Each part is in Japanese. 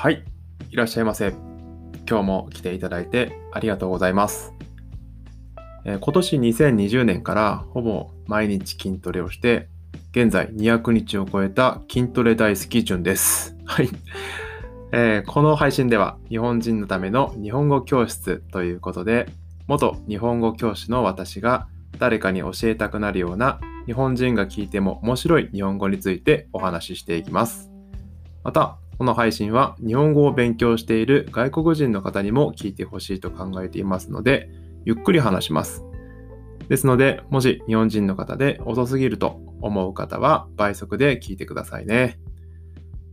はい、いらっしゃいませ。今日も来ていただいてありがとうございます。えー、今年2020年からほぼ毎日筋トレをして、現在200日を超えた筋トレ大好き順です。はい。えー、この配信では日本人のための日本語教室ということで、元日本語教師の私が誰かに教えたくなるような日本人が聞いても面白い日本語についてお話ししていきます。また、この配信は日本語を勉強している外国人の方にも聞いてほしいと考えていますので、ゆっくり話します。ですので、もし日本人の方で遅すぎると思う方は倍速で聞いてくださいね。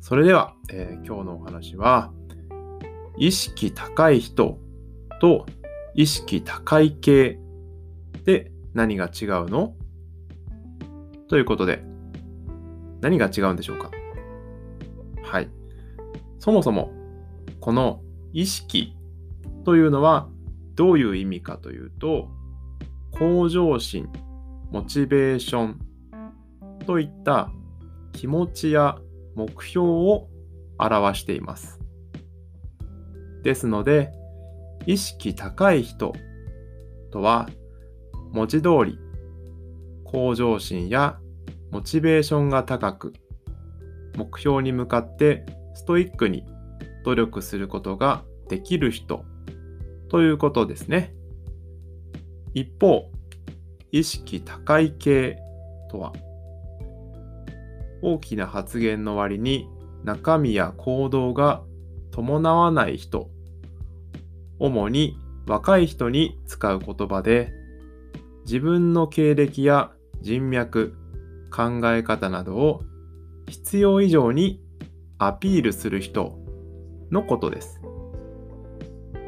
それでは、えー、今日のお話は、意識高い人と意識高い系で何が違うの？ということで、何が違うんでしょうか？そもそもこの意識というのはどういう意味かというと向上心モチベーションといった気持ちや目標を表しています。ですので意識高い人とは文字通り向上心やモチベーションが高く目標に向かってストイックに努力することができる人ということですね。一方、意識高い系とは、大きな発言の割に中身や行動が伴わない人、主に若い人に使う言葉で、自分の経歴や人脈、考え方などを必要以上にアピールする人のことです。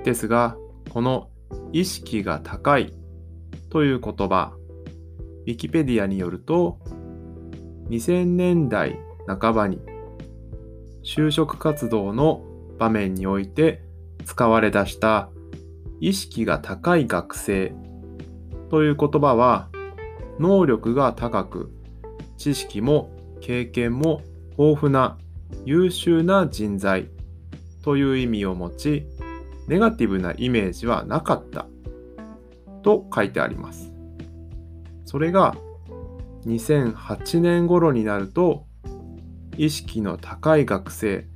ですが、この意識が高いという言葉、ウィキペディアによると、2000年代半ばに就職活動の場面において使われ出した意識が高い学生という言葉は能力が高く知識も経験も豊富な優秀な人材という意味を持ち、ネガティブなイメージはなかったと書いてあります。それが2008年頃になると、意識の高い学生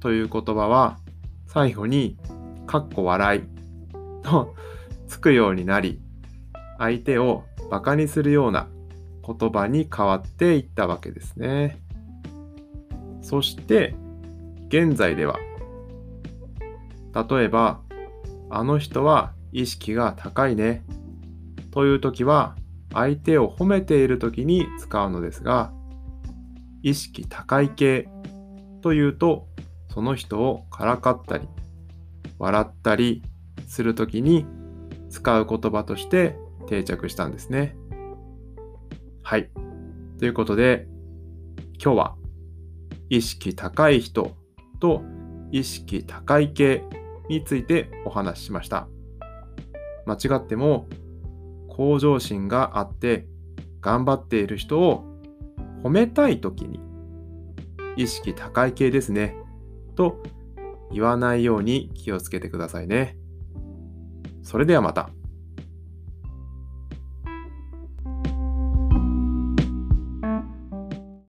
という言葉は最後に、かっこ笑いとつくようになり、相手をバカにするような言葉に変わっていったわけですね。そして現在では例えばあの人は意識が高いねという時は相手を褒めている時に使うのですが意識高い系というとその人をからかったり笑ったりする時に使う言葉として定着したんですね。はい。ということで今日は意識高い人と意識高い系についてお話ししました。間違っても向上心があって頑張っている人を褒めたい時に意識高い系ですねと言わないように気をつけてくださいね。それではまた。